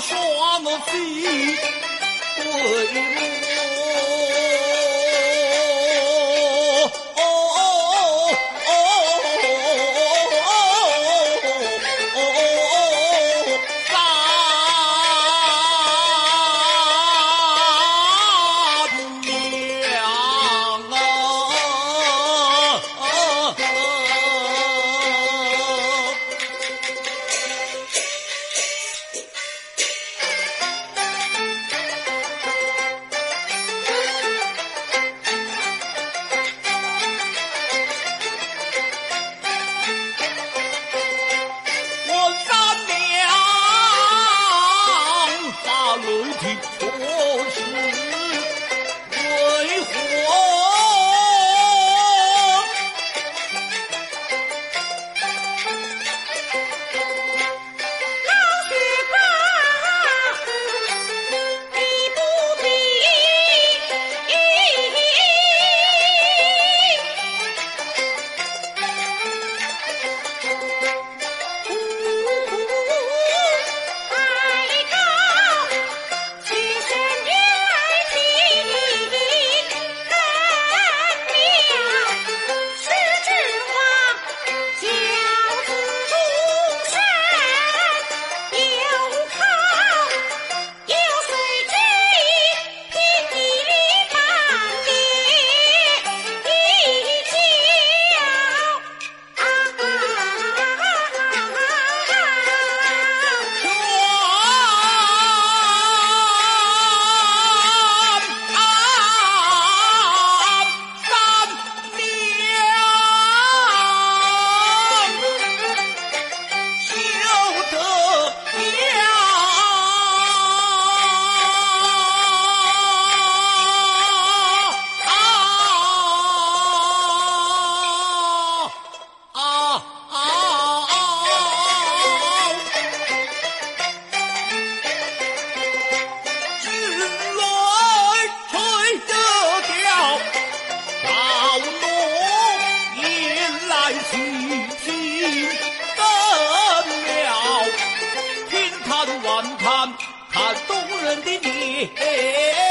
双飞对 hey, hey.